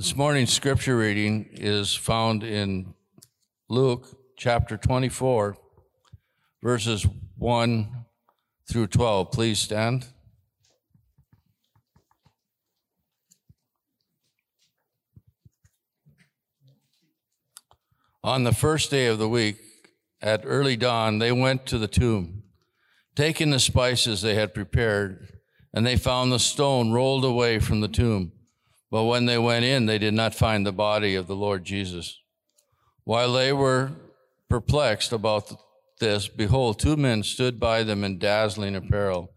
This morning's scripture reading is found in Luke chapter 24, verses 1 through 12. Please stand. On the first day of the week, at early dawn, they went to the tomb, taking the spices they had prepared, and they found the stone rolled away from the tomb. But when they went in, they did not find the body of the Lord Jesus. While they were perplexed about this, behold, two men stood by them in dazzling apparel.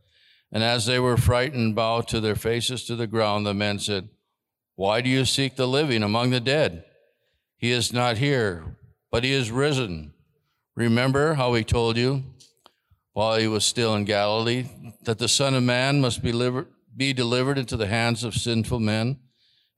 And as they were frightened, bowed to their faces to the ground, the men said, Why do you seek the living among the dead? He is not here, but he is risen. Remember how he told you while he was still in Galilee that the Son of Man must be, liver- be delivered into the hands of sinful men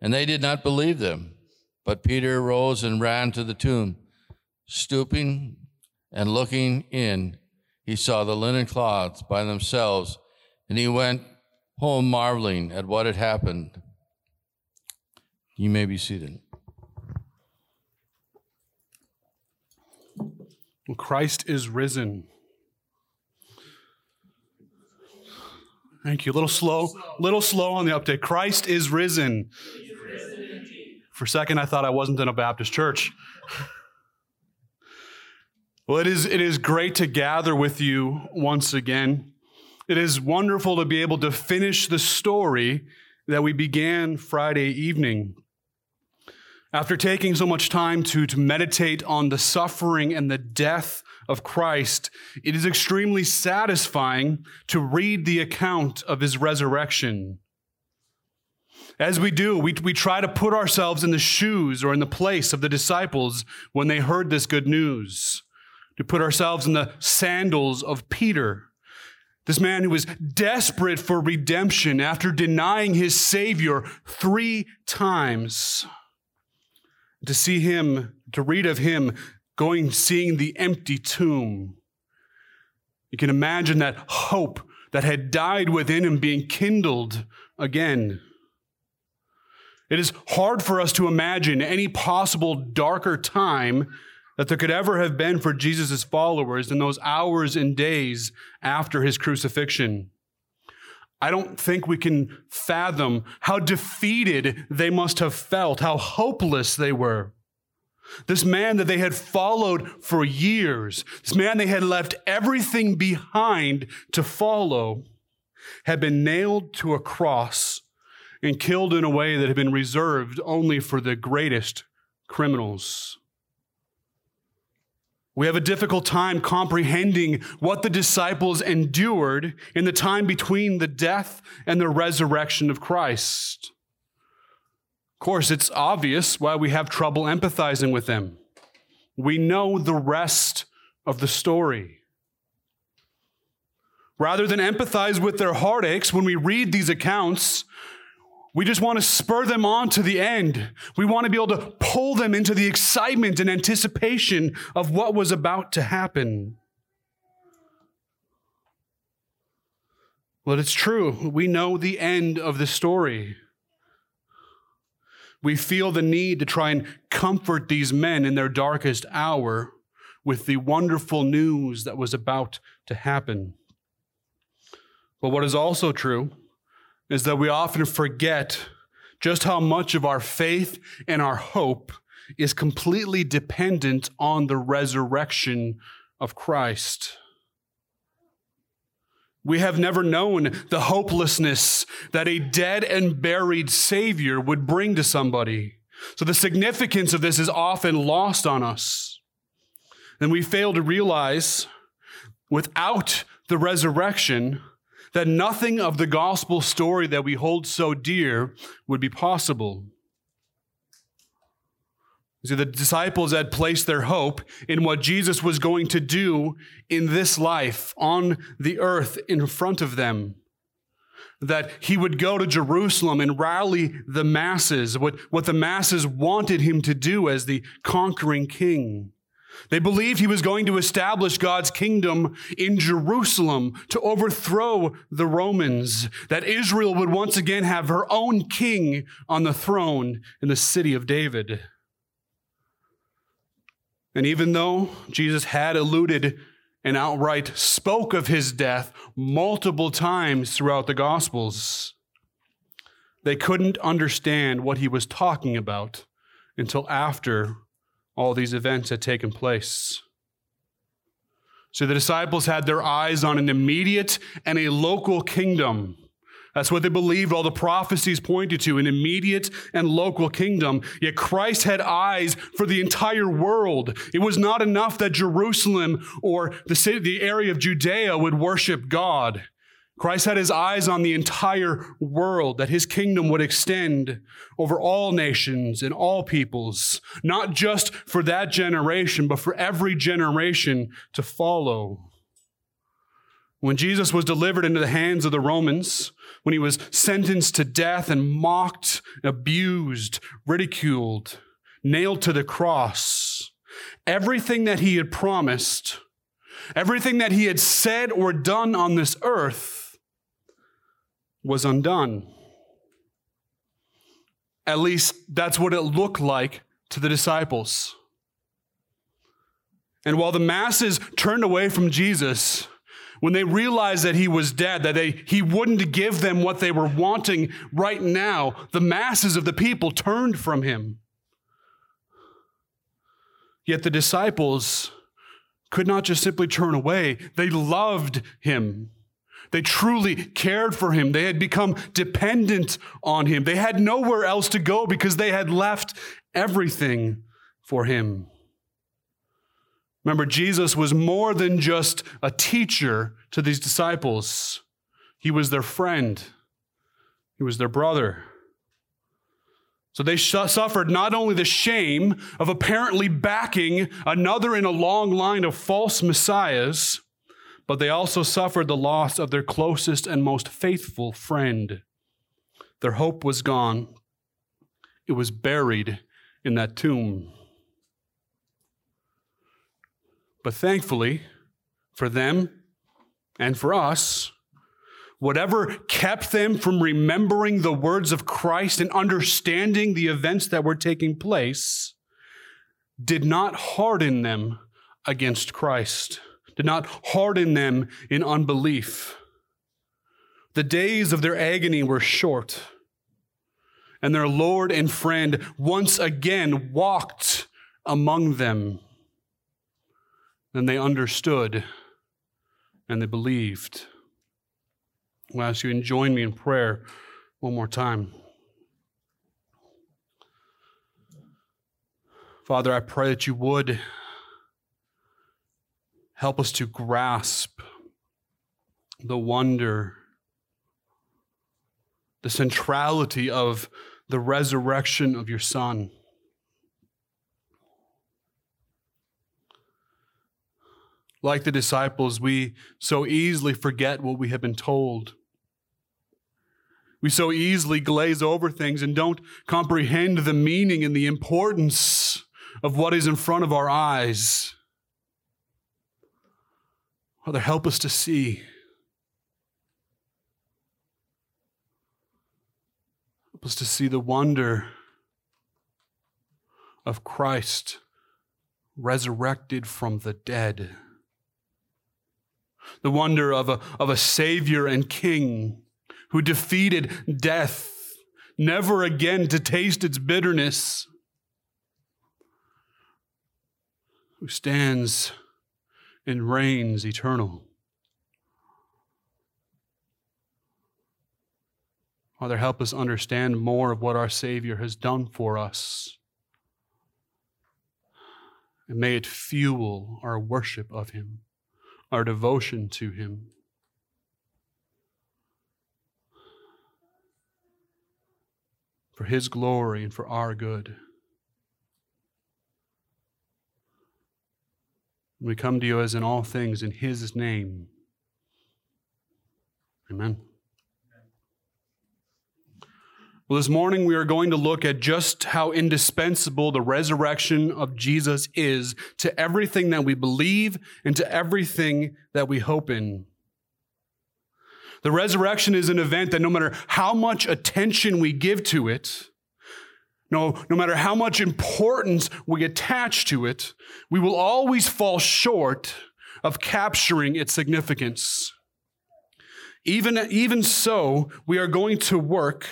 and they did not believe them. But Peter rose and ran to the tomb. Stooping and looking in, he saw the linen cloths by themselves, and he went home marveling at what had happened. You may be seated. Christ is risen. Thank you. A little slow, little slow on the update. Christ is risen. For a second, I thought I wasn't in a Baptist church. well, it is, it is great to gather with you once again. It is wonderful to be able to finish the story that we began Friday evening. After taking so much time to, to meditate on the suffering and the death of Christ, it is extremely satisfying to read the account of his resurrection. As we do, we, we try to put ourselves in the shoes or in the place of the disciples when they heard this good news, to put ourselves in the sandals of Peter, this man who was desperate for redemption after denying his Savior three times. To see him, to read of him going, seeing the empty tomb. You can imagine that hope that had died within him being kindled again. It is hard for us to imagine any possible darker time that there could ever have been for Jesus' followers in those hours and days after his crucifixion. I don't think we can fathom how defeated they must have felt, how hopeless they were. This man that they had followed for years, this man they had left everything behind to follow, had been nailed to a cross and killed in a way that had been reserved only for the greatest criminals. We have a difficult time comprehending what the disciples endured in the time between the death and the resurrection of Christ. Of course, it's obvious why we have trouble empathizing with them. We know the rest of the story. Rather than empathize with their heartaches when we read these accounts, we just want to spur them on to the end. We want to be able to pull them into the excitement and anticipation of what was about to happen. Well, it's true. We know the end of the story. We feel the need to try and comfort these men in their darkest hour with the wonderful news that was about to happen. But what is also true is that we often forget just how much of our faith and our hope is completely dependent on the resurrection of Christ. We have never known the hopelessness that a dead and buried Savior would bring to somebody. So the significance of this is often lost on us. And we fail to realize without the resurrection, that nothing of the gospel story that we hold so dear would be possible. See, the disciples had placed their hope in what Jesus was going to do in this life on the earth in front of them. That he would go to Jerusalem and rally the masses, what, what the masses wanted him to do as the conquering king. They believed he was going to establish God's kingdom in Jerusalem to overthrow the Romans, that Israel would once again have her own king on the throne in the city of David. And even though Jesus had alluded and outright spoke of his death multiple times throughout the Gospels, they couldn't understand what he was talking about until after all these events had taken place. So the disciples had their eyes on an immediate and a local kingdom. That's what they believed all the prophecies pointed to an immediate and local kingdom. Yet Christ had eyes for the entire world. It was not enough that Jerusalem or the, city, the area of Judea would worship God. Christ had his eyes on the entire world, that his kingdom would extend over all nations and all peoples, not just for that generation, but for every generation to follow. When Jesus was delivered into the hands of the Romans, when he was sentenced to death and mocked, abused, ridiculed, nailed to the cross, everything that he had promised, everything that he had said or done on this earth, was undone. At least that's what it looked like to the disciples. And while the masses turned away from Jesus, when they realized that he was dead, that they, he wouldn't give them what they were wanting right now, the masses of the people turned from him. Yet the disciples could not just simply turn away, they loved him. They truly cared for him. They had become dependent on him. They had nowhere else to go because they had left everything for him. Remember, Jesus was more than just a teacher to these disciples, he was their friend, he was their brother. So they suffered not only the shame of apparently backing another in a long line of false messiahs, but they also suffered the loss of their closest and most faithful friend. Their hope was gone, it was buried in that tomb. But thankfully, for them and for us, whatever kept them from remembering the words of Christ and understanding the events that were taking place did not harden them against Christ did not harden them in unbelief. The days of their agony were short, and their Lord and friend once again walked among them. Then they understood and they believed. I'll ask you to join me in prayer one more time. Father, I pray that you would Help us to grasp the wonder, the centrality of the resurrection of your Son. Like the disciples, we so easily forget what we have been told. We so easily glaze over things and don't comprehend the meaning and the importance of what is in front of our eyes. Father, help us to see. Help us to see the wonder of Christ resurrected from the dead. The wonder of a, of a Savior and King who defeated death, never again to taste its bitterness, who stands and reigns eternal. Father, help us understand more of what our Savior has done for us. And may it fuel our worship of Him, our devotion to Him. For His glory and for our good. We come to you as in all things in his name. Amen. Well, this morning we are going to look at just how indispensable the resurrection of Jesus is to everything that we believe and to everything that we hope in. The resurrection is an event that no matter how much attention we give to it, no, no matter how much importance we attach to it, we will always fall short of capturing its significance. Even, even so, we are going to work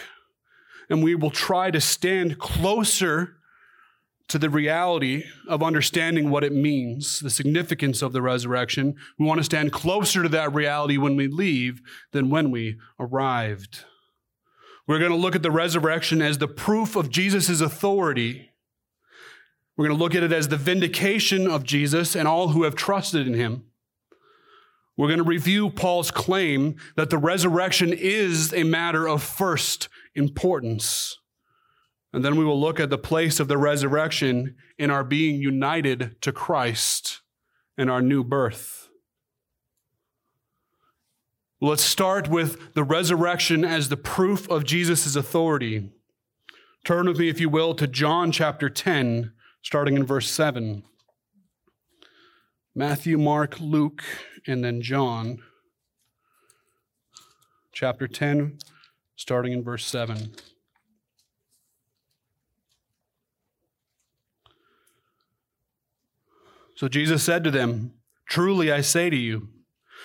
and we will try to stand closer to the reality of understanding what it means, the significance of the resurrection. We want to stand closer to that reality when we leave than when we arrived. We're going to look at the resurrection as the proof of Jesus' authority. We're going to look at it as the vindication of Jesus and all who have trusted in him. We're going to review Paul's claim that the resurrection is a matter of first importance. And then we will look at the place of the resurrection in our being united to Christ and our new birth. Let's start with the resurrection as the proof of Jesus' authority. Turn with me, if you will, to John chapter 10, starting in verse 7. Matthew, Mark, Luke, and then John, chapter 10, starting in verse 7. So Jesus said to them, Truly I say to you,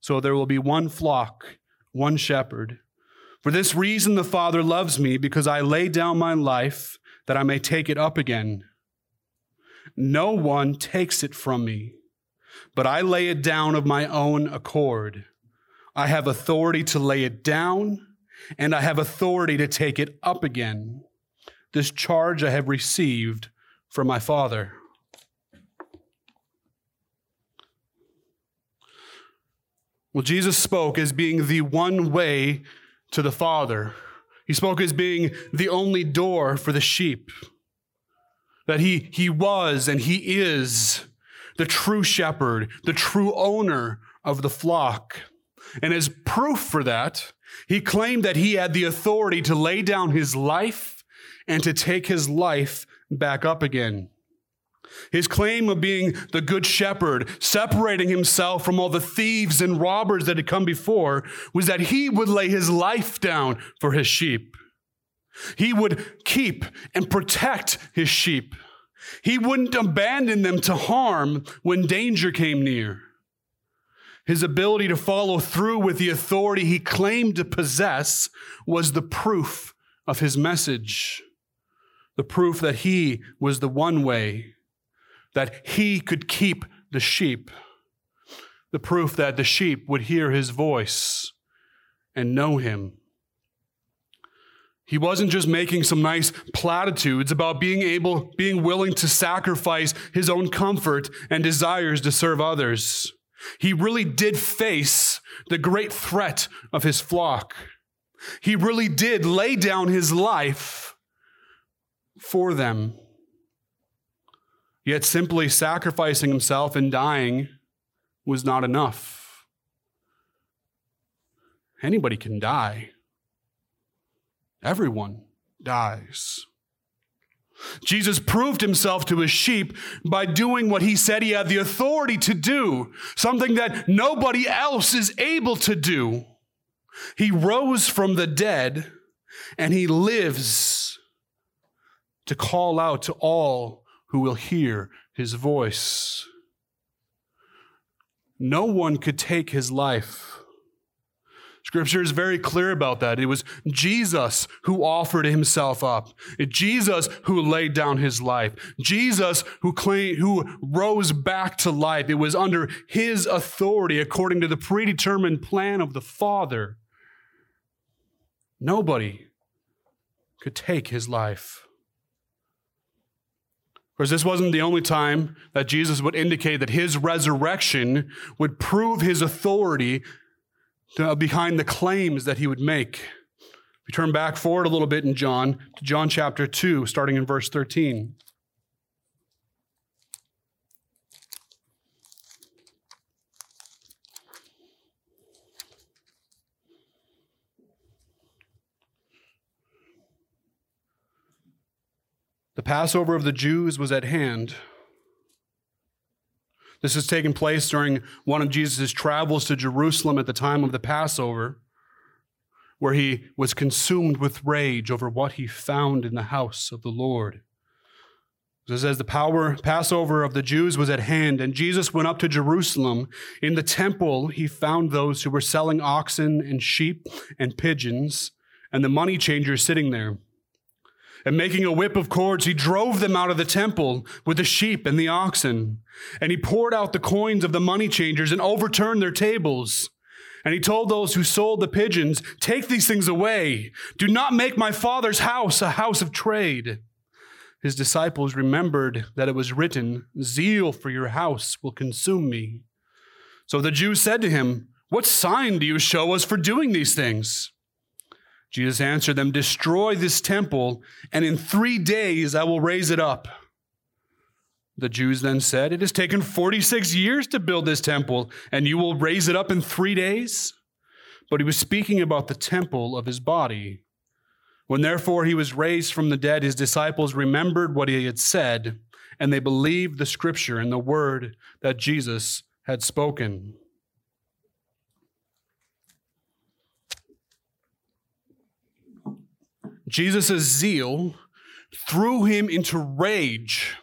So there will be one flock, one shepherd. For this reason the Father loves me, because I lay down my life that I may take it up again. No one takes it from me, but I lay it down of my own accord. I have authority to lay it down, and I have authority to take it up again. This charge I have received from my Father. Well, Jesus spoke as being the one way to the Father. He spoke as being the only door for the sheep. That he, he was and he is the true shepherd, the true owner of the flock. And as proof for that, he claimed that he had the authority to lay down his life and to take his life back up again. His claim of being the good shepherd, separating himself from all the thieves and robbers that had come before, was that he would lay his life down for his sheep. He would keep and protect his sheep. He wouldn't abandon them to harm when danger came near. His ability to follow through with the authority he claimed to possess was the proof of his message, the proof that he was the one way, that he could keep the sheep, the proof that the sheep would hear his voice and know him. He wasn't just making some nice platitudes about being able, being willing to sacrifice his own comfort and desires to serve others. He really did face the great threat of his flock. He really did lay down his life for them. Yet simply sacrificing himself and dying was not enough. Anybody can die. Everyone dies. Jesus proved himself to his sheep by doing what he said he had the authority to do, something that nobody else is able to do. He rose from the dead and he lives to call out to all who will hear his voice. No one could take his life. Scripture is very clear about that. It was Jesus who offered himself up. It Jesus who laid down his life. Jesus who claimed, who rose back to life. It was under his authority according to the predetermined plan of the Father. Nobody could take his life. Course, this wasn't the only time that Jesus would indicate that his resurrection would prove his authority to, behind the claims that he would make. We turn back forward a little bit in John to John chapter 2, starting in verse 13. The Passover of the Jews was at hand. This has taken place during one of Jesus' travels to Jerusalem at the time of the Passover, where he was consumed with rage over what he found in the house of the Lord. It says the power Passover of the Jews was at hand, and Jesus went up to Jerusalem. In the temple, he found those who were selling oxen and sheep and pigeons, and the money changers sitting there. And making a whip of cords, he drove them out of the temple with the sheep and the oxen. And he poured out the coins of the money changers and overturned their tables. And he told those who sold the pigeons, Take these things away. Do not make my father's house a house of trade. His disciples remembered that it was written, Zeal for your house will consume me. So the Jews said to him, What sign do you show us for doing these things? Jesus answered them, Destroy this temple, and in three days I will raise it up. The Jews then said, It has taken 46 years to build this temple, and you will raise it up in three days? But he was speaking about the temple of his body. When therefore he was raised from the dead, his disciples remembered what he had said, and they believed the scripture and the word that Jesus had spoken. Jesus' zeal threw him into rage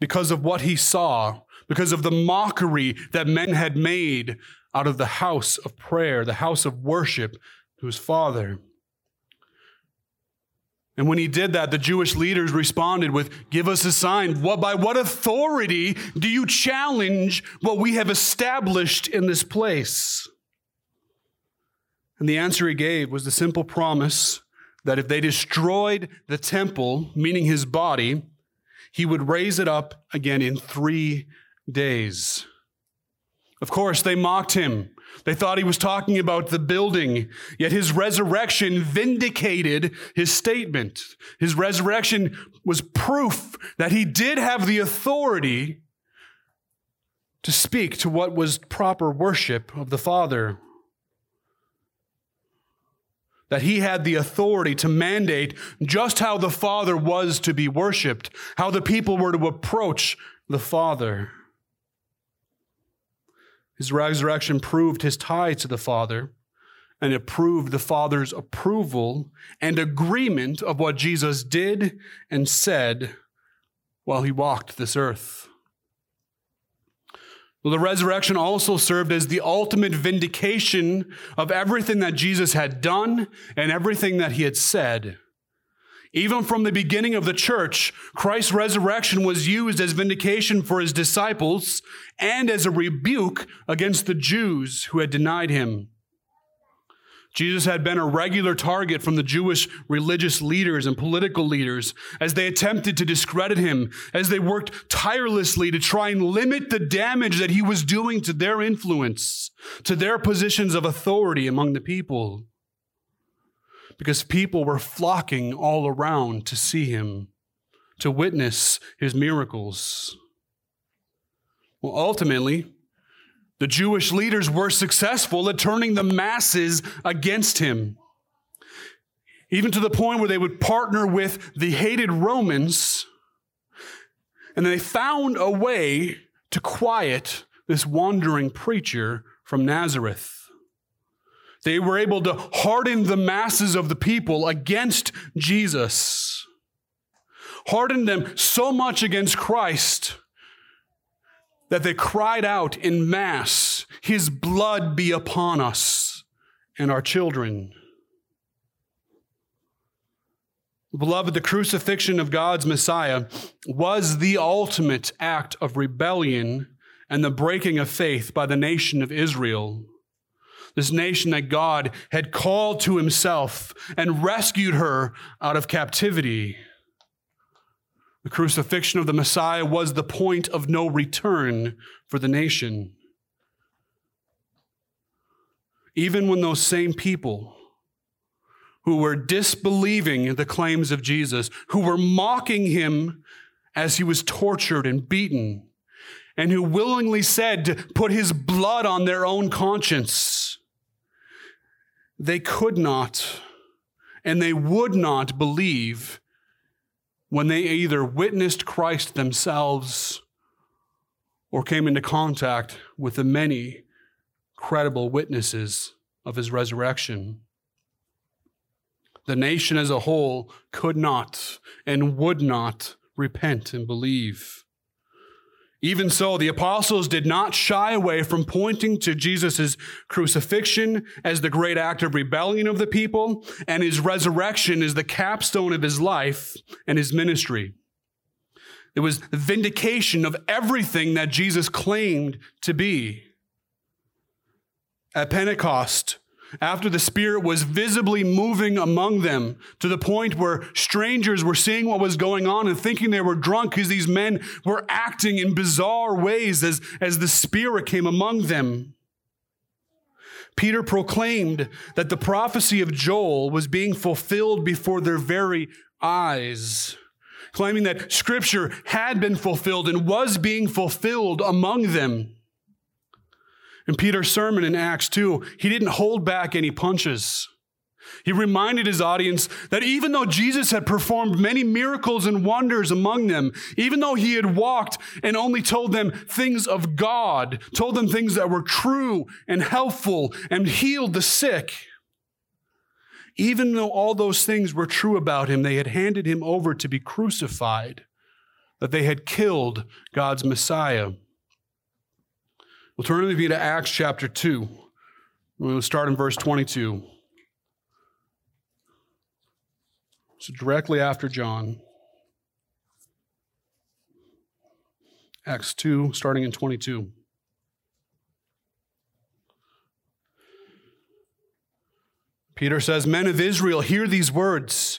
because of what he saw, because of the mockery that men had made out of the house of prayer, the house of worship to his father. And when he did that, the Jewish leaders responded with, Give us a sign. What, by what authority do you challenge what we have established in this place? And the answer he gave was the simple promise that if they destroyed the temple, meaning his body, he would raise it up again in three days. Of course, they mocked him. They thought he was talking about the building, yet his resurrection vindicated his statement. His resurrection was proof that he did have the authority to speak to what was proper worship of the Father that he had the authority to mandate just how the Father was to be worshiped, how the people were to approach the Father. His resurrection proved his tie to the Father, and it proved the Father's approval and agreement of what Jesus did and said while he walked this earth. Well, the resurrection also served as the ultimate vindication of everything that Jesus had done and everything that he had said. Even from the beginning of the church, Christ's resurrection was used as vindication for his disciples and as a rebuke against the Jews who had denied him. Jesus had been a regular target from the Jewish religious leaders and political leaders as they attempted to discredit him, as they worked tirelessly to try and limit the damage that he was doing to their influence, to their positions of authority among the people. Because people were flocking all around to see him, to witness his miracles. Well, ultimately, the Jewish leaders were successful at turning the masses against him. even to the point where they would partner with the hated Romans. And they found a way to quiet this wandering preacher from Nazareth. They were able to harden the masses of the people against Jesus, harden them so much against Christ that they cried out in mass, His blood be upon us and our children. Beloved, the crucifixion of God's Messiah was the ultimate act of rebellion and the breaking of faith by the nation of Israel. This nation that God had called to himself and rescued her out of captivity. The crucifixion of the Messiah was the point of no return for the nation. Even when those same people who were disbelieving the claims of Jesus, who were mocking him as he was tortured and beaten, and who willingly said to put his blood on their own conscience, they could not and they would not believe when they either witnessed Christ themselves or came into contact with the many credible witnesses of his resurrection. The nation as a whole could not and would not repent and believe. Even so, the apostles did not shy away from pointing to Jesus' crucifixion as the great act of rebellion of the people and his resurrection as the capstone of his life and his ministry. It was vindication of everything that Jesus claimed to be. At Pentecost, after the Spirit was visibly moving among them to the point where strangers were seeing what was going on and thinking they were drunk because these men were acting in bizarre ways as, as the Spirit came among them. Peter proclaimed that the prophecy of Joel was being fulfilled before their very eyes, claiming that Scripture had been fulfilled and was being fulfilled among them. In Peter's sermon in Acts 2, he didn't hold back any punches. He reminded his audience that even though Jesus had performed many miracles and wonders among them, even though he had walked and only told them things of God, told them things that were true and helpful and healed the sick, even though all those things were true about him, they had handed him over to be crucified, that they had killed God's Messiah. We'll turn with me to Acts chapter 2. We'll start in verse 22. So, directly after John. Acts 2, starting in 22. Peter says, Men of Israel, hear these words.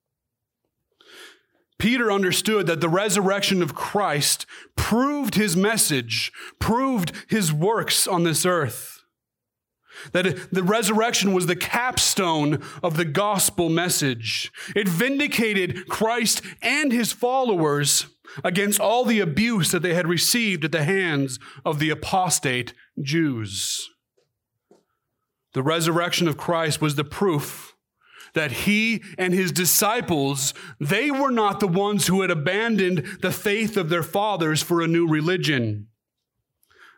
Peter understood that the resurrection of Christ proved his message, proved his works on this earth. That the resurrection was the capstone of the gospel message. It vindicated Christ and his followers against all the abuse that they had received at the hands of the apostate Jews. The resurrection of Christ was the proof that he and his disciples, they were not the ones who had abandoned the faith of their fathers for a new religion.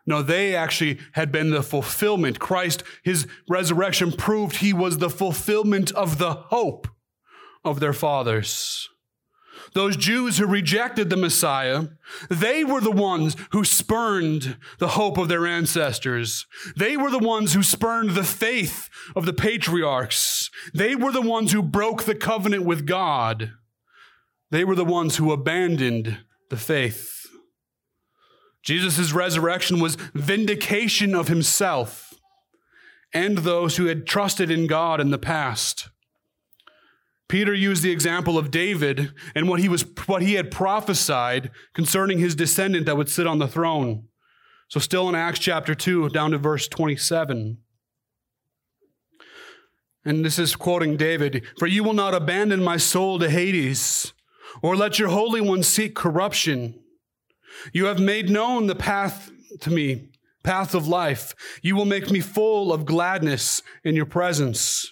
No, they actually had been the fulfillment. Christ, his resurrection proved he was the fulfillment of the hope of their fathers those Jews who rejected the Messiah, they were the ones who spurned the hope of their ancestors. They were the ones who spurned the faith of the patriarchs. They were the ones who broke the covenant with God. They were the ones who abandoned the faith. Jesus' resurrection was vindication of himself and those who had trusted in God in the past. Peter used the example of David and what he was what he had prophesied concerning his descendant that would sit on the throne. So still in Acts chapter 2 down to verse 27. And this is quoting David, "For you will not abandon my soul to Hades, or let your holy one seek corruption. You have made known the path to me, path of life. You will make me full of gladness in your presence."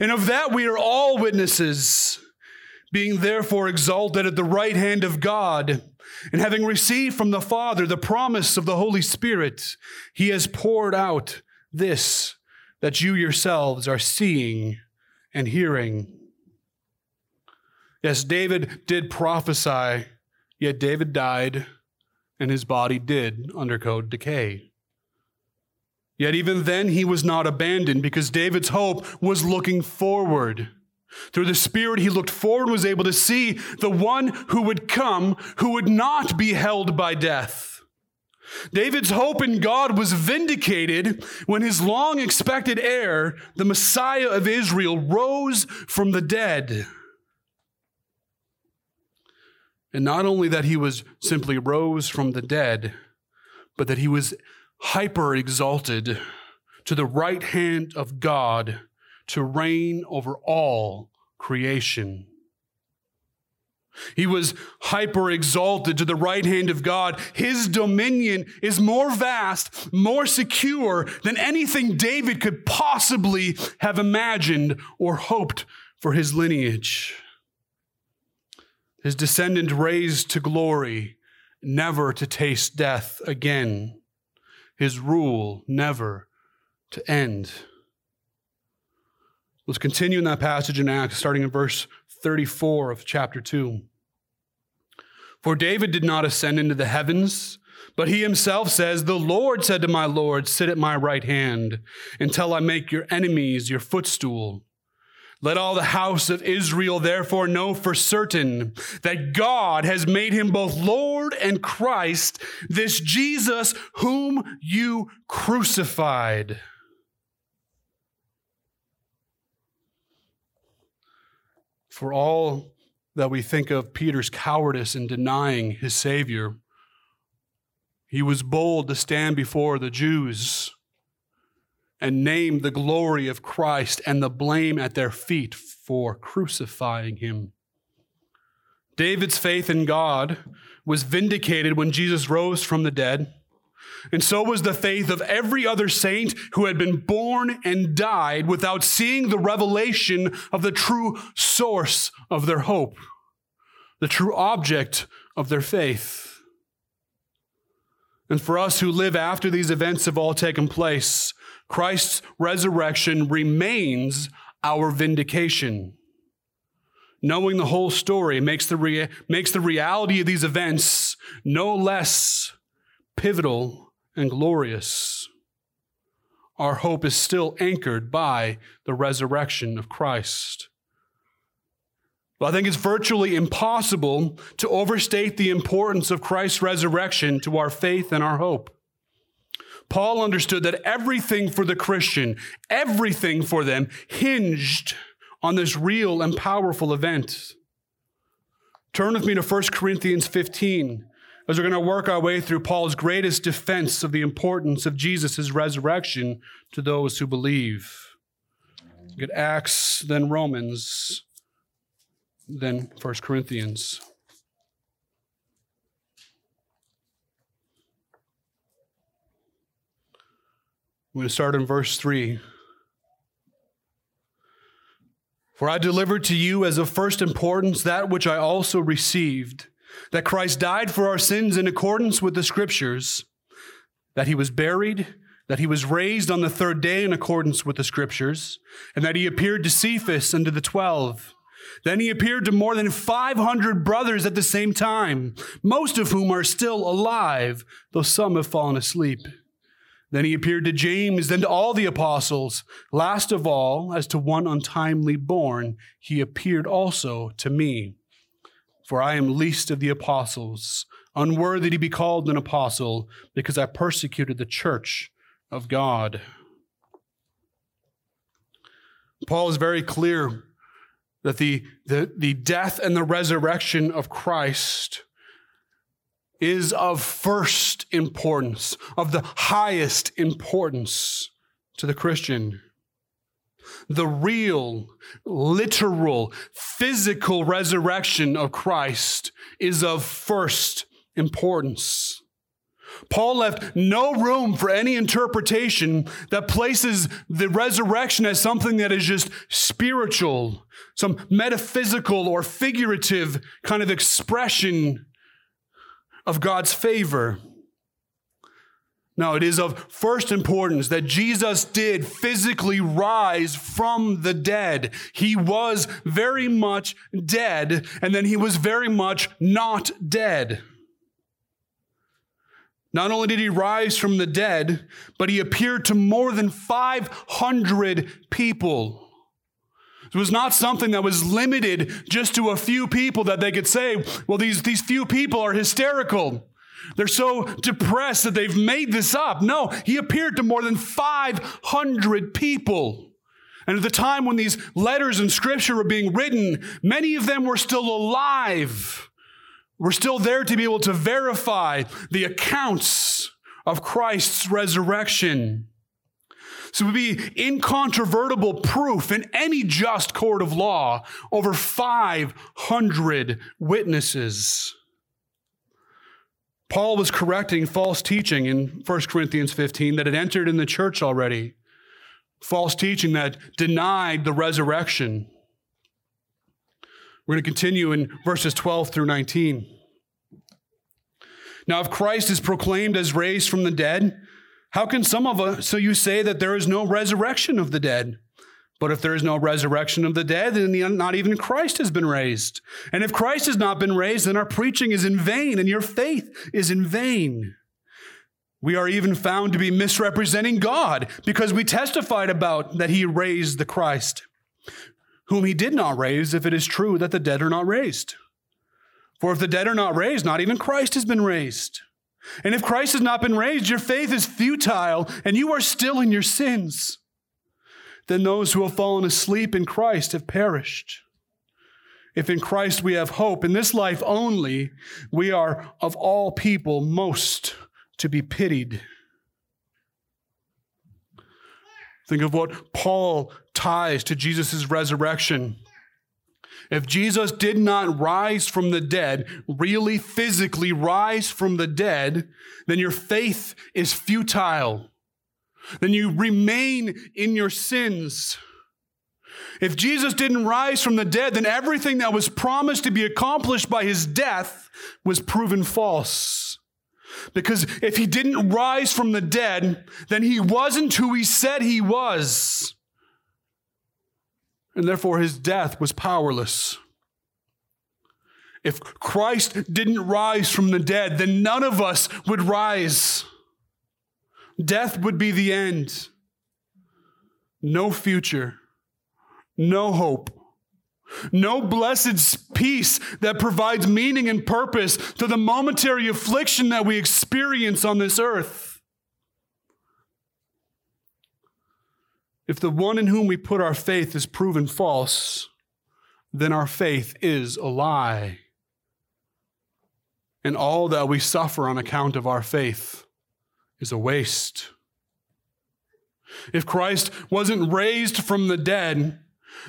and of that we are all witnesses, being therefore exalted at the right hand of God, and having received from the Father the promise of the Holy Spirit, he has poured out this that you yourselves are seeing and hearing. Yes, David did prophesy, yet David died, and his body did undergo decay. Yet even then, he was not abandoned because David's hope was looking forward. Through the Spirit, he looked forward and was able to see the one who would come who would not be held by death. David's hope in God was vindicated when his long expected heir, the Messiah of Israel, rose from the dead. And not only that he was simply rose from the dead, but that he was hyper exalted to the right hand of God to reign over all creation. He was hyper exalted to the right hand of God. His dominion is more vast, more secure than anything David could possibly have imagined or hoped for his lineage. His descendant raised to glory, never to taste death again his rule never to end. Let's continue in that passage in Acts, starting in verse 34 of chapter 2. For David did not ascend into the heavens, but he himself says, The Lord said to my Lord, Sit at my right hand until I make your enemies your footstool. Let all the house of Israel therefore know for certain that God has made him both Lord and Christ, this Jesus whom you crucified. For all that we think of Peter's cowardice in denying his Savior, he was bold to stand before the Jews and name the glory of Christ and the blame at their feet for crucifying him. David's faith in God was vindicated when Jesus rose from the dead. And so was the faith of every other saint who had been born and died without seeing the revelation of the true source of their hope, the true object of their faith. And for us who live after these events have all taken place, Christ's resurrection remains our vindication. Knowing the whole story makes the, rea- makes the reality of these events no less pivotal and glorious. Our hope is still anchored by the resurrection of Christ. But I think it's virtually impossible to overstate the importance of Christ's resurrection to our faith and our hope. Paul understood that everything for the Christian, everything for them hinged on this real and powerful event. Turn with me to 1 Corinthians 15 as we're going to work our way through Paul's greatest defense of the importance of Jesus' resurrection to those who believe. Get Acts, then Romans, then 1 Corinthians. I'm going to start in verse 3. For I delivered to you as of first importance that which I also received that Christ died for our sins in accordance with the Scriptures, that he was buried, that he was raised on the third day in accordance with the Scriptures, and that he appeared to Cephas and to the twelve. Then he appeared to more than 500 brothers at the same time, most of whom are still alive, though some have fallen asleep. Then he appeared to James, then to all the apostles. Last of all, as to one untimely born, he appeared also to me. For I am least of the apostles, unworthy to be called an apostle, because I persecuted the church of God. Paul is very clear that the, the, the death and the resurrection of Christ is of first importance, of the highest importance to the Christian. The real, literal, physical resurrection of Christ is of first importance. Paul left no room for any interpretation that places the resurrection as something that is just spiritual, some metaphysical or figurative kind of expression of God's favor. Now, it is of first importance that Jesus did physically rise from the dead. He was very much dead, and then he was very much not dead. Not only did he rise from the dead, but he appeared to more than 500 people. It was not something that was limited just to a few people that they could say, well, these, these few people are hysterical. They're so depressed that they've made this up. No, he appeared to more than 500 people. And at the time when these letters in scripture were being written, many of them were still alive. We're still there to be able to verify the accounts of Christ's resurrection. So it would be incontrovertible proof in any just court of law over 500 witnesses. Paul was correcting false teaching in 1 Corinthians 15 that had entered in the church already. False teaching that denied the resurrection. We're going to continue in verses 12 through 19. Now, if Christ is proclaimed as raised from the dead, how can some of us, so you say that there is no resurrection of the dead? But if there is no resurrection of the dead, then not even Christ has been raised. And if Christ has not been raised, then our preaching is in vain and your faith is in vain. We are even found to be misrepresenting God because we testified about that he raised the Christ, whom he did not raise, if it is true that the dead are not raised. For if the dead are not raised, not even Christ has been raised. And if Christ has not been raised, your faith is futile and you are still in your sins. Then those who have fallen asleep in Christ have perished. If in Christ we have hope, in this life only, we are of all people most to be pitied. Think of what Paul ties to Jesus' resurrection. If Jesus did not rise from the dead, really physically rise from the dead, then your faith is futile. Then you remain in your sins. If Jesus didn't rise from the dead, then everything that was promised to be accomplished by his death was proven false. Because if he didn't rise from the dead, then he wasn't who he said he was and therefore his death was powerless. If Christ didn't rise from the dead, then none of us would rise. Death would be the end. No future, no hope, no blessed peace that provides meaning and purpose to the momentary affliction that we experience on this earth. If the one in whom we put our faith is proven false, then our faith is a lie. And all that we suffer on account of our faith is a waste. If Christ wasn't raised from the dead,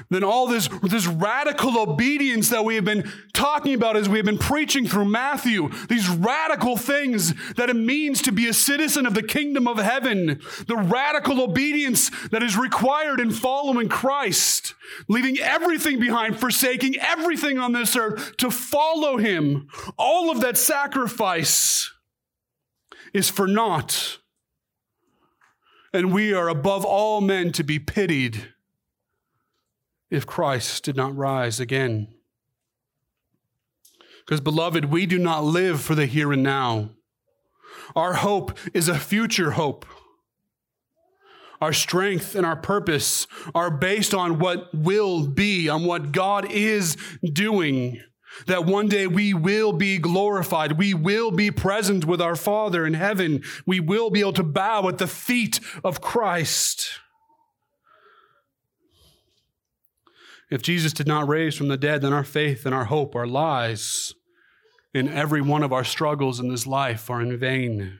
then all this, this radical obedience that we have been talking about as we have been preaching through Matthew, these radical things that it means to be a citizen of the kingdom of heaven, the radical obedience that is required in following Christ, leaving everything behind, forsaking everything on this earth to follow him, all of that sacrifice is for naught. And we are above all men to be pitied if Christ did not rise again. Because, beloved, we do not live for the here and now. Our hope is a future hope. Our strength and our purpose are based on what will be, on what God is doing. That one day we will be glorified. We will be present with our Father in heaven. We will be able to bow at the feet of Christ. If Jesus did not raise from the dead, then our faith and our hope our lies, in every one of our struggles in this life are in vain.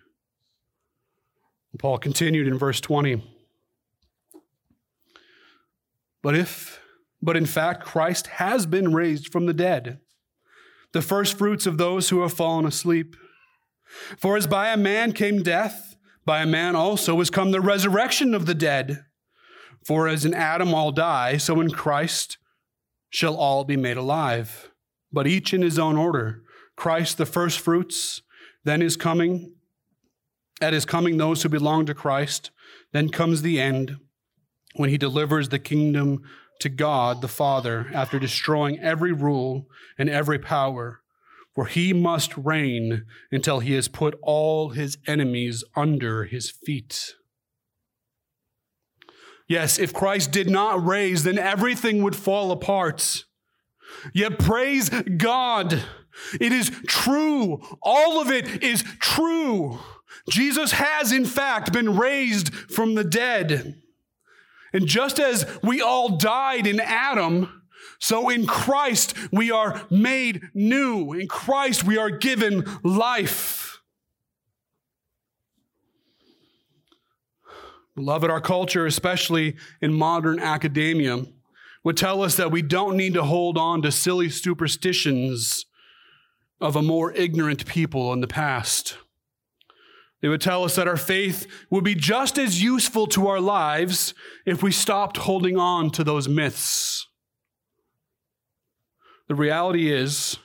Paul continued in verse 20. But if, but in fact, Christ has been raised from the dead, the first fruits of those who have fallen asleep. For as by a man came death, by a man also has come the resurrection of the dead. For as in Adam all die, so in Christ shall all be made alive, but each in his own order. Christ the first fruits, then is coming, at his coming those who belong to Christ, then comes the end when he delivers the kingdom to God the Father after destroying every rule and every power, for he must reign until he has put all his enemies under his feet. Yes, if Christ did not raise, then everything would fall apart. Yet praise God. It is true. All of it is true. Jesus has, in fact, been raised from the dead. And just as we all died in Adam, so in Christ we are made new. In Christ we are given life. Beloved, our culture, especially in modern academia, would tell us that we don't need to hold on to silly superstitions of a more ignorant people in the past. They would tell us that our faith would be just as useful to our lives if we stopped holding on to those myths. The reality is,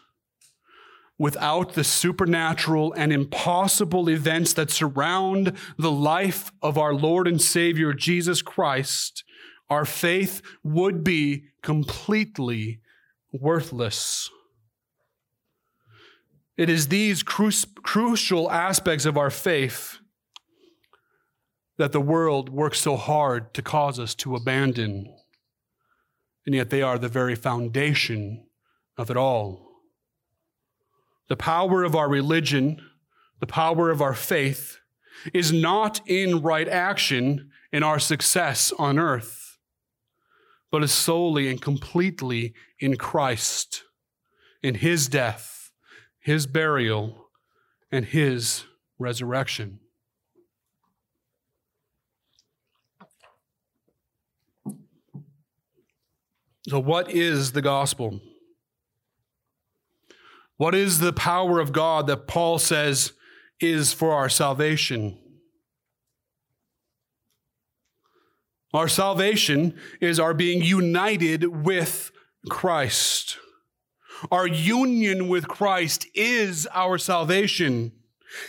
without the supernatural and impossible events that surround the life of our Lord and Savior Jesus Christ, our faith would be completely worthless. It is these cru- crucial aspects of our faith that the world works so hard to cause us to abandon. And yet they are the very foundation of it all. The power of our religion, the power of our faith, is not in right action in our success on earth, but is solely and completely in Christ, in His death his burial, and his resurrection. So, what is the gospel? What is the power of God that Paul says is for our salvation? Our salvation is our being united with Christ. Our union with Christ is our salvation.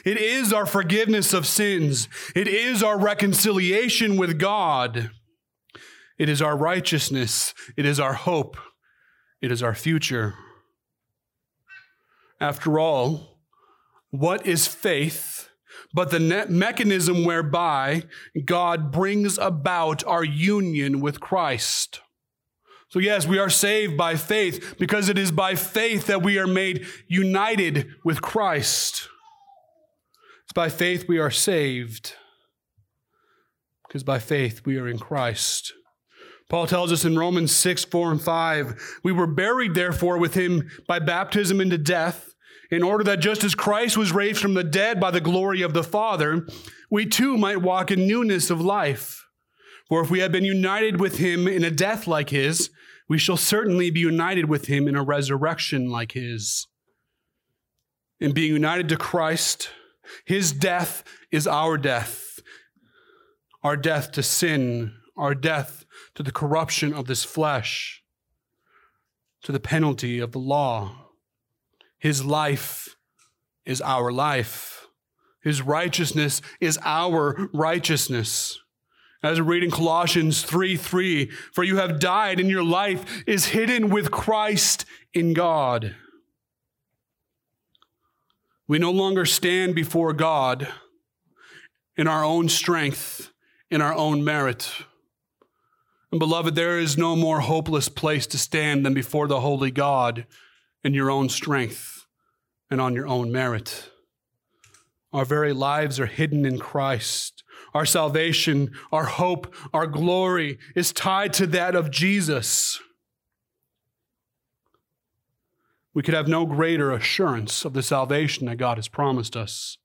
It is our forgiveness of sins. It is our reconciliation with God. It is our righteousness. It is our hope. It is our future. After all, what is faith but the mechanism whereby God brings about our union with Christ? So, yes, we are saved by faith because it is by faith that we are made united with Christ. It's by faith we are saved because by faith we are in Christ. Paul tells us in Romans 6, 4, and 5 we were buried, therefore, with him by baptism into death, in order that just as Christ was raised from the dead by the glory of the Father, we too might walk in newness of life. For if we have been united with him in a death like his, we shall certainly be united with him in a resurrection like his. In being united to Christ, his death is our death, our death to sin, our death to the corruption of this flesh, to the penalty of the law. His life is our life. His righteousness is our righteousness. As we read in Colossians 3 3, for you have died, and your life is hidden with Christ in God. We no longer stand before God in our own strength, in our own merit. And beloved, there is no more hopeless place to stand than before the holy God in your own strength and on your own merit. Our very lives are hidden in Christ. Our salvation, our hope, our glory is tied to that of Jesus. We could have no greater assurance of the salvation that God has promised us.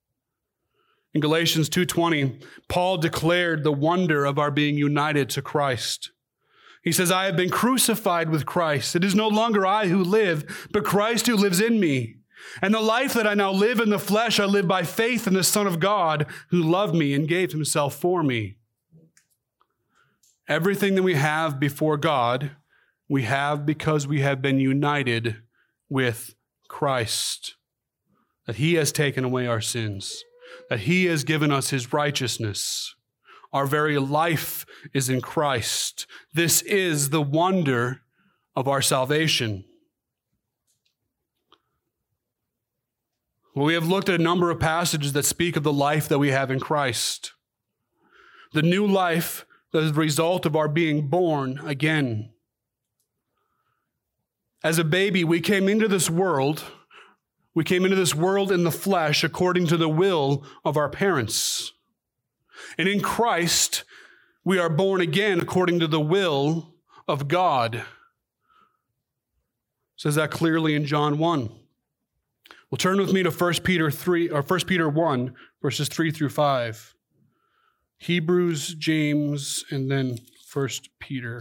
In Galatians 2:20, Paul declared the wonder of our being united to Christ. He says, "I have been crucified with Christ. It is no longer I who live, but Christ who lives in me." And the life that I now live in the flesh, I live by faith in the Son of God who loved me and gave himself for me. Everything that we have before God, we have because we have been united with Christ. That he has taken away our sins, that he has given us his righteousness. Our very life is in Christ. This is the wonder of our salvation. Well, we have looked at a number of passages that speak of the life that we have in Christ. The new life that is the result of our being born again. As a baby, we came into this world. We came into this world in the flesh according to the will of our parents. And in Christ, we are born again according to the will of God. It says that clearly in John 1. Well, turn with me to 1 Peter 3 or 1 Peter 1, verses 3 through 5. Hebrews, James, and then 1 Peter.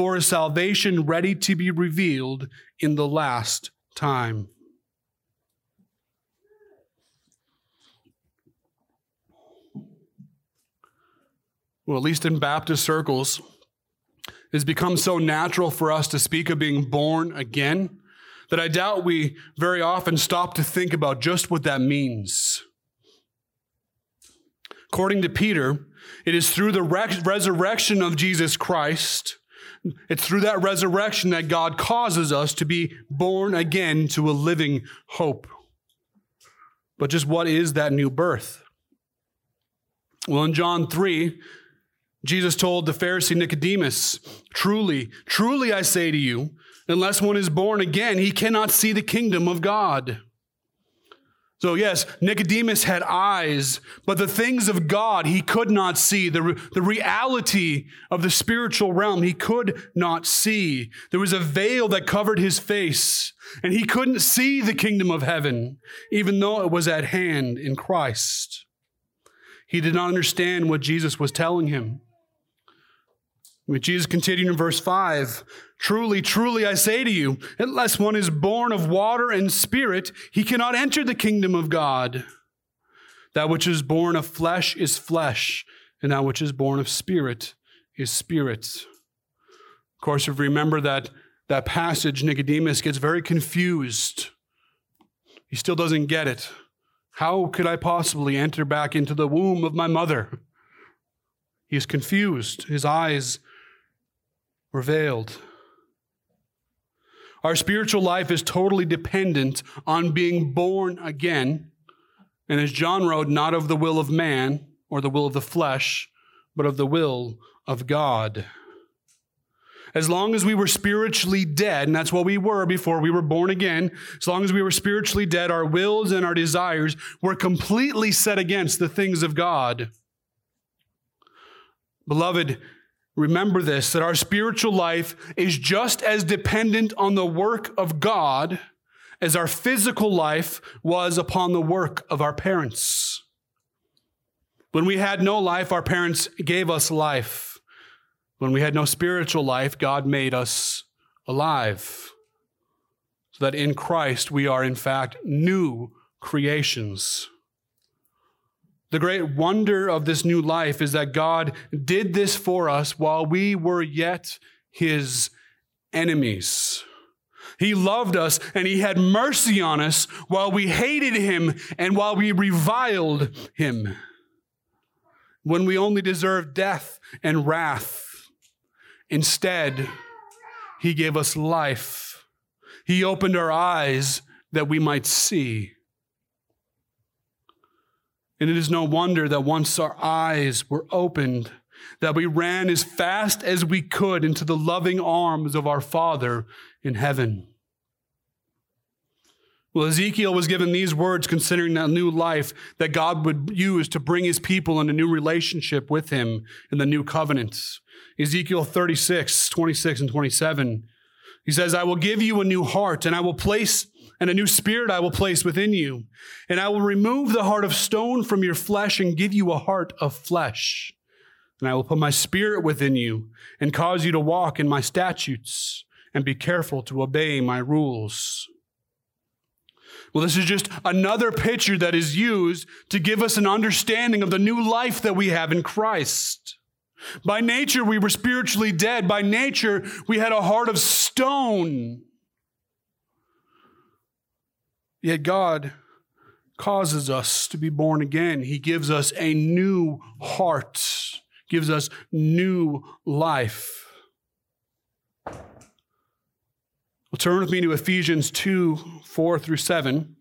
for a salvation ready to be revealed in the last time. well, at least in Baptist circles, it's become so natural for us to speak of being born again that I doubt we very often stop to think about just what that means. According to Peter, it is through the resurrection of Jesus Christ, it's through that resurrection that God causes us to be born again to a living hope. But just what is that new birth? Well, in John 3, Jesus told the Pharisee Nicodemus, Truly, truly I say to you, unless one is born again, he cannot see the kingdom of God. So, yes, Nicodemus had eyes, but the things of God he could not see. The, the reality of the spiritual realm he could not see. There was a veil that covered his face, and he couldn't see the kingdom of heaven, even though it was at hand in Christ. He did not understand what Jesus was telling him. Jesus continued in verse 5 Truly, truly, I say to you, unless one is born of water and spirit, he cannot enter the kingdom of God. That which is born of flesh is flesh, and that which is born of spirit is spirit. Of course, if you remember that, that passage, Nicodemus gets very confused. He still doesn't get it. How could I possibly enter back into the womb of my mother? He is confused. His eyes were veiled. Our spiritual life is totally dependent on being born again. And as John wrote, not of the will of man or the will of the flesh, but of the will of God. As long as we were spiritually dead, and that's what we were before we were born again, as long as we were spiritually dead, our wills and our desires were completely set against the things of God. Beloved, Remember this that our spiritual life is just as dependent on the work of God as our physical life was upon the work of our parents. When we had no life, our parents gave us life. When we had no spiritual life, God made us alive. So that in Christ we are, in fact, new creations. The great wonder of this new life is that God did this for us while we were yet his enemies. He loved us and he had mercy on us while we hated him and while we reviled him. When we only deserved death and wrath, instead, he gave us life. He opened our eyes that we might see. And it is no wonder that once our eyes were opened, that we ran as fast as we could into the loving arms of our Father in heaven. Well, Ezekiel was given these words considering that new life that God would use to bring his people in a new relationship with him in the new covenants. Ezekiel 36, 26, and 27. He says, I will give you a new heart, and I will place and a new spirit I will place within you. And I will remove the heart of stone from your flesh and give you a heart of flesh. And I will put my spirit within you and cause you to walk in my statutes and be careful to obey my rules. Well, this is just another picture that is used to give us an understanding of the new life that we have in Christ. By nature, we were spiritually dead. By nature, we had a heart of stone. Yet God causes us to be born again. He gives us a new heart, gives us new life. Well, turn with me to Ephesians 2 4 through 7.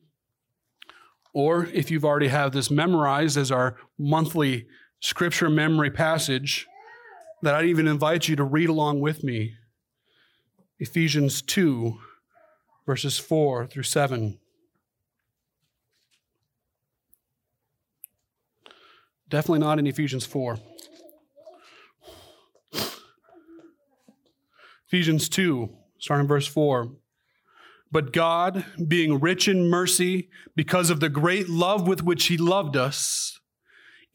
Or if you've already have this memorized as our monthly scripture memory passage, that I'd even invite you to read along with me. Ephesians 2, verses 4 through 7. Definitely not in Ephesians 4. Ephesians 2, starting verse 4. But God, being rich in mercy, because of the great love with which He loved us,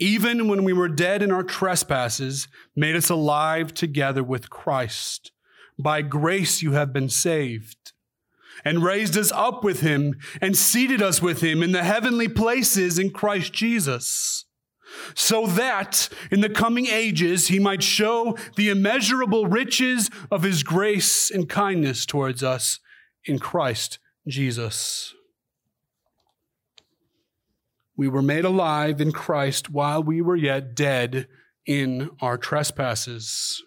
even when we were dead in our trespasses, made us alive together with Christ. By grace you have been saved, and raised us up with Him, and seated us with Him in the heavenly places in Christ Jesus so that in the coming ages he might show the immeasurable riches of his grace and kindness towards us in Christ Jesus. We were made alive in Christ while we were yet dead in our trespasses.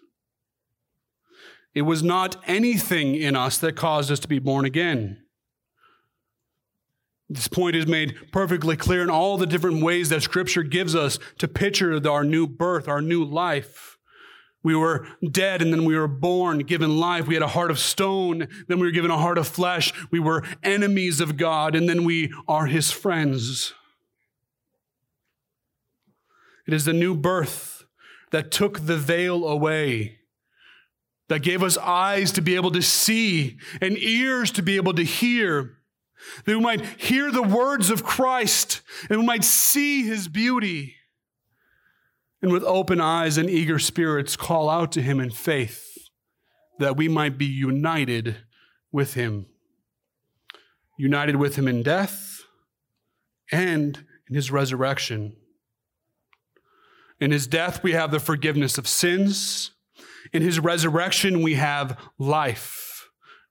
It was not anything in us that caused us to be born again. This point is made perfectly clear in all the different ways that Scripture gives us to picture our new birth, our new life. We were dead and then we were born, given life. We had a heart of stone, then we were given a heart of flesh. We were enemies of God, and then we are His friends. It is the new birth that took the veil away, that gave us eyes to be able to see and ears to be able to hear that we might hear the words of Christ and we might see his beauty. And with open eyes and eager spirits, call out to him in faith that we might be united with him. United with him in death and in his resurrection. In his death, we have the forgiveness of sins. In his resurrection, we have life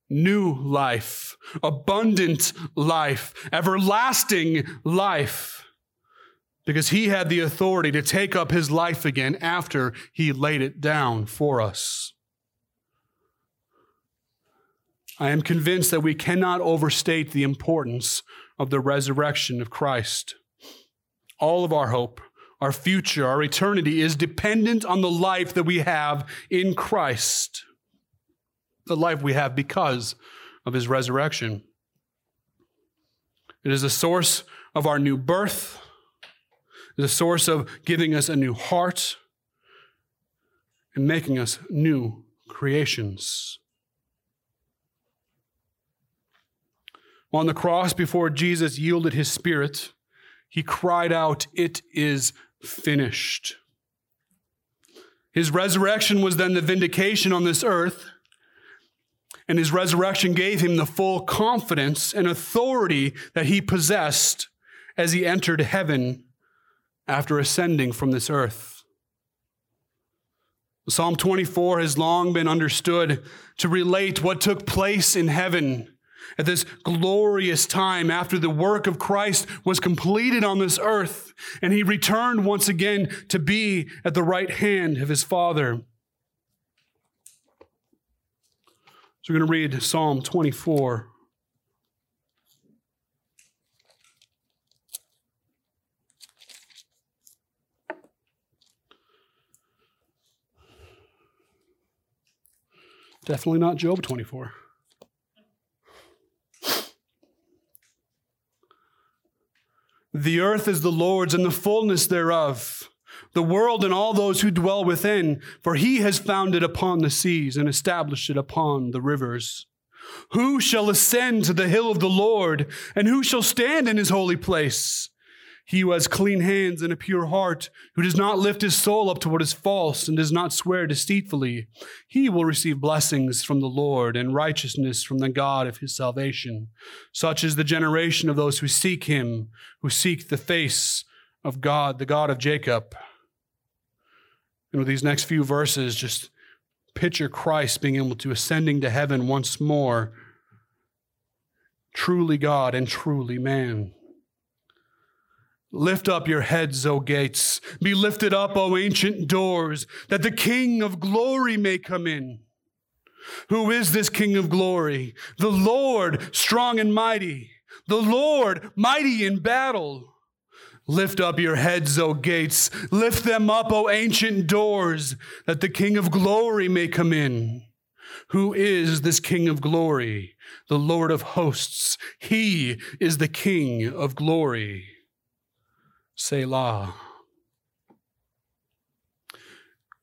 new life, abundant life, everlasting life, because he had the authority to take up his life again after he laid it down for us. I am convinced that we cannot overstate the importance of the resurrection of Christ. All of our hope, our future, our eternity is dependent on the life that we have in Christ the life we have because of his resurrection. It is the source of our new birth, the source of giving us a new heart and making us new creations. On the cross, before Jesus yielded his spirit, he cried out, It is finished. His resurrection was then the vindication on this earth, and his resurrection gave him the full confidence and authority that he possessed as he entered heaven after ascending from this earth. Psalm 24 has long been understood to relate what took place in heaven at this glorious time after the work of Christ was completed on this earth and he returned once again to be at the right hand of his Father. So we're going to read Psalm 24. Definitely not Job 24. The earth is the Lord's and the fullness thereof, the world and all those who dwell within, for he has founded upon the seas and established it upon the rivers. Who shall ascend to the hill of the Lord, and who shall stand in his holy place? He who has clean hands and a pure heart, who does not lift his soul up to what is false and does not swear deceitfully, he will receive blessings from the Lord and righteousness from the God of his salvation. Such is the generation of those who seek him, who seek the face of God, the God of Jacob. And with these next few verses, just picture Christ being able to ascending to heaven once more, truly God and truly man. Lift up your heads, O gates. Be lifted up, O ancient doors, that the King of glory may come in. Who is this King of glory? The Lord, strong and mighty. The Lord, mighty in battle. Lift up your heads, O gates. Lift them up, O ancient doors, that the King of glory may come in. Who is this King of glory? The Lord of hosts. He is the King of glory. Selah.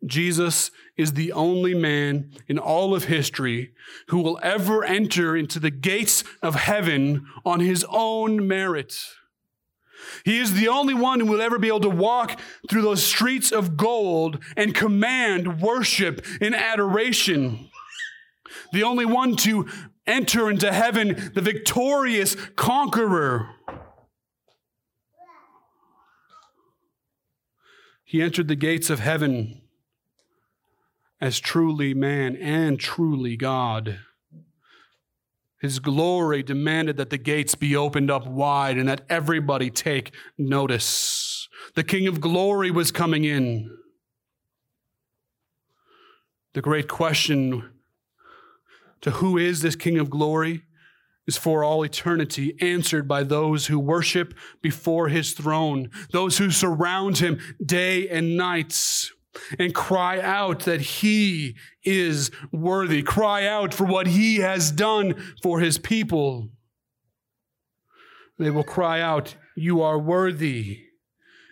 Jesus is the only man in all of history who will ever enter into the gates of heaven on his own merit. He is the only one who will ever be able to walk through those streets of gold and command worship and adoration. The only one to enter into heaven, the victorious conqueror. He entered the gates of heaven as truly man and truly God. His glory demanded that the gates be opened up wide and that everybody take notice. The King of glory was coming in. The great question to who is this King of glory? is for all eternity answered by those who worship before his throne, those who surround him day and nights and cry out that he is worthy, cry out for what he has done for his people. They will cry out, You are worthy.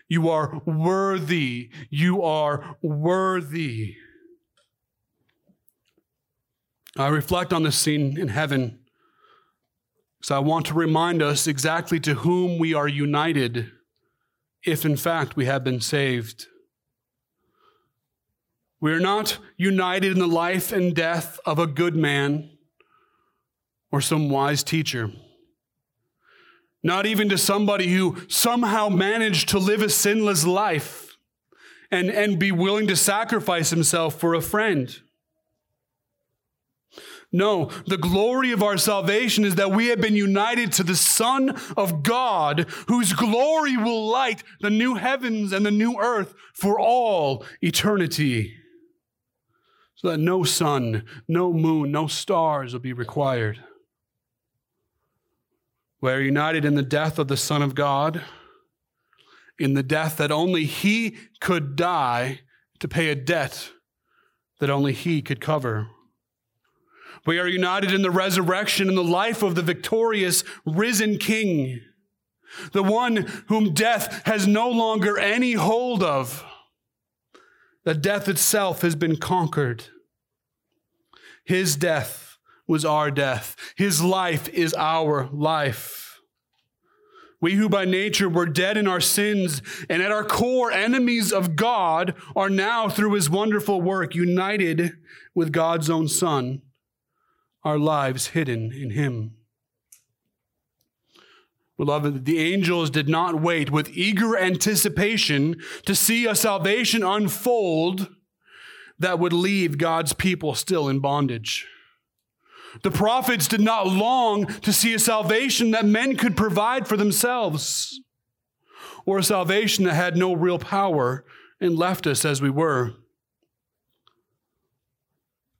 You are worthy. You are worthy. I reflect on this scene in heaven so I want to remind us exactly to whom we are united if in fact we have been saved. We are not united in the life and death of a good man or some wise teacher. Not even to somebody who somehow managed to live a sinless life and, and be willing to sacrifice himself for a friend. No, the glory of our salvation is that we have been united to the Son of God, whose glory will light the new heavens and the new earth for all eternity. So that no sun, no moon, no stars will be required. We are united in the death of the Son of God, in the death that only He could die to pay a debt that only He could cover. We are united in the resurrection and the life of the victorious risen King, the one whom death has no longer any hold of. That death itself has been conquered. His death was our death. His life is our life. We who by nature were dead in our sins and at our core enemies of God are now, through his wonderful work, united with God's own Son, our lives hidden in him. Beloved, the angels did not wait with eager anticipation to see a salvation unfold that would leave God's people still in bondage. The prophets did not long to see a salvation that men could provide for themselves, or a salvation that had no real power and left us as we were.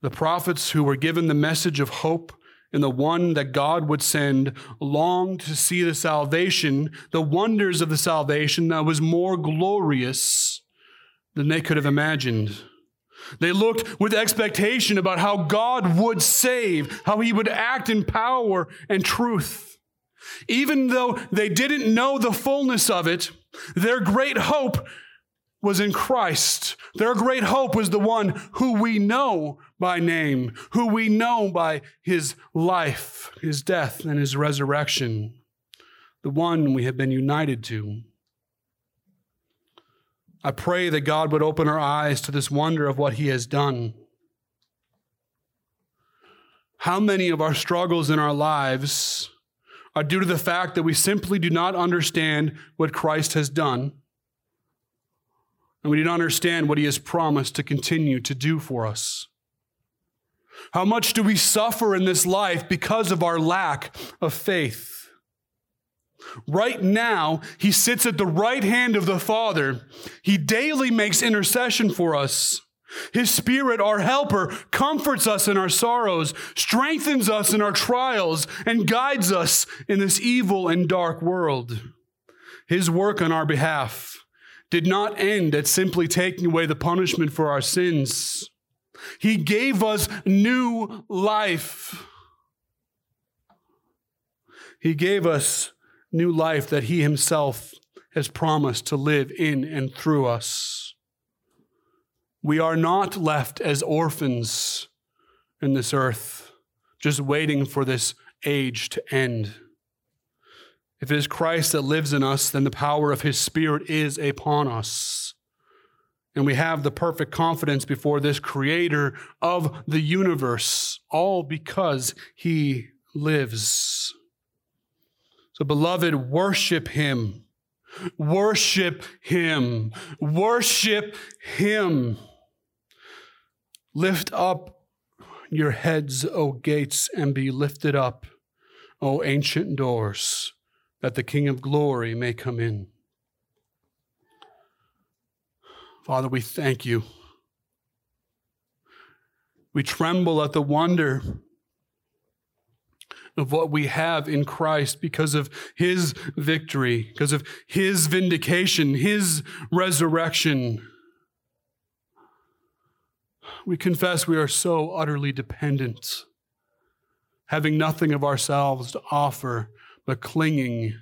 The prophets who were given the message of hope and the one that God would send longed to see the salvation, the wonders of the salvation that was more glorious than they could have imagined. They looked with expectation about how God would save, how he would act in power and truth. Even though they didn't know the fullness of it, their great hope was in Christ. Their great hope was the one who we know by name, who we know by his life, his death, and his resurrection, the one we have been united to. I pray that God would open our eyes to this wonder of what he has done. How many of our struggles in our lives are due to the fact that we simply do not understand what Christ has done? and we do not understand what he has promised to continue to do for us. How much do we suffer in this life because of our lack of faith? Right now, he sits at the right hand of the Father. He daily makes intercession for us. His Spirit, our helper, comforts us in our sorrows, strengthens us in our trials, and guides us in this evil and dark world. His work on our behalf did not end at simply taking away the punishment for our sins. He gave us new life. He gave us new life that He Himself has promised to live in and through us. We are not left as orphans in this earth, just waiting for this age to end. If it is Christ that lives in us, then the power of his Spirit is upon us. And we have the perfect confidence before this creator of the universe, all because he lives. So, beloved, worship him. Worship him. Worship him. Lift up your heads, O gates, and be lifted up, O ancient doors that the King of glory may come in. Father, we thank you. We tremble at the wonder of what we have in Christ because of his victory, because of his vindication, his resurrection. We confess we are so utterly dependent, having nothing of ourselves to offer but clinging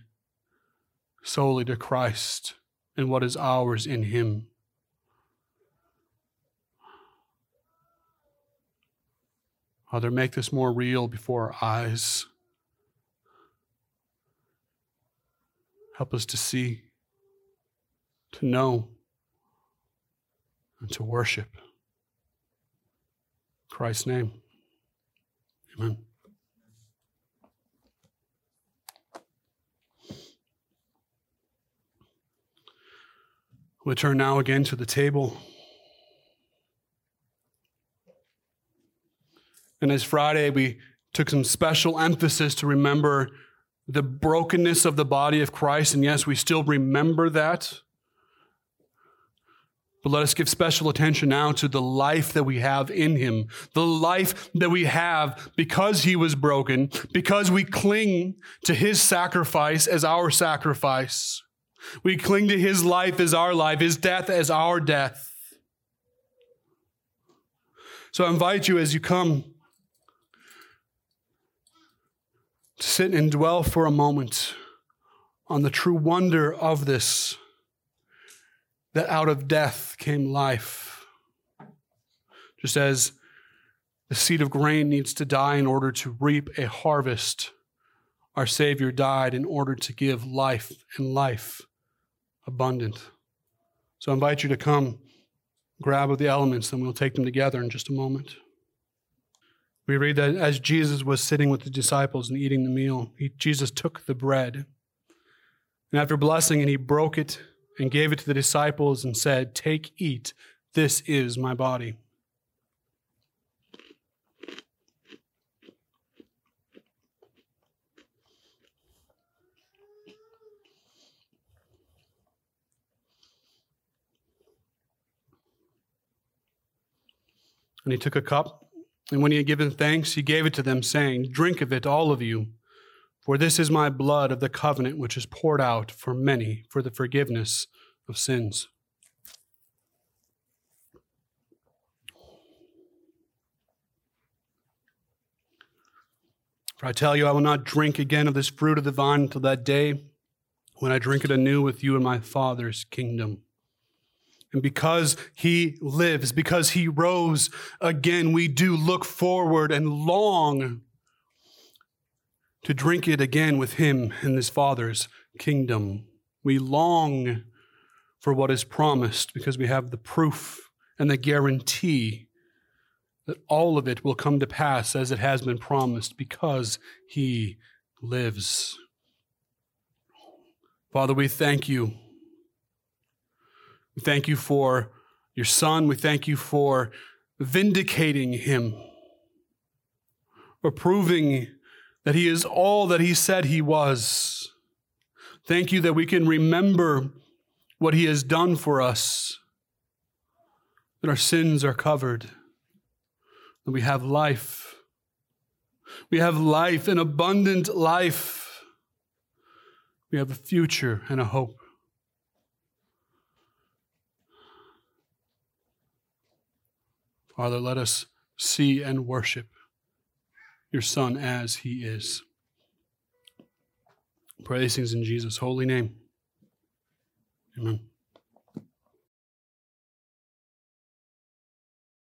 solely to Christ and what is ours in Him. Father, make this more real before our eyes. Help us to see, to know, and to worship. In Christ's name. Amen. We'll turn now again to the table. And as Friday, we took some special emphasis to remember the brokenness of the body of Christ. And yes, we still remember that. But let us give special attention now to the life that we have in him, the life that we have because he was broken, because we cling to his sacrifice as our sacrifice. We cling to his life as our life, his death as our death. So I invite you as you come to sit and dwell for a moment on the true wonder of this that out of death came life. Just as The seed of grain needs to die in order to reap a harvest. Our Savior died in order to give life and life abundant. So I invite you to come, grab of the elements, and we'll take them together in just a moment. We read that as Jesus was sitting with the disciples and eating the meal, he, Jesus took the bread. And after blessing it, he broke it and gave it to the disciples and said, Take, eat, this is my body. And he took a cup, and when he had given thanks, he gave it to them, saying, Drink of it, all of you, for this is my blood of the covenant, which is poured out for many for the forgiveness of sins. For I tell you, I will not drink again of this fruit of the vine until that day when I drink it anew with you in my Father's kingdom. And because he lives, because he rose again, we do look forward and long to drink it again with him in his Father's kingdom. We long for what is promised because we have the proof and the guarantee that all of it will come to pass as it has been promised because he lives. Father, we thank you we thank you for your son. We thank you for vindicating him, for proving that he is all that he said he was. Thank you that we can remember what he has done for us, that our sins are covered, that we have life. We have life, an abundant life. We have a future and a hope. Father, let us see and worship your Son as he is. Pray these things in Jesus' holy name. Amen.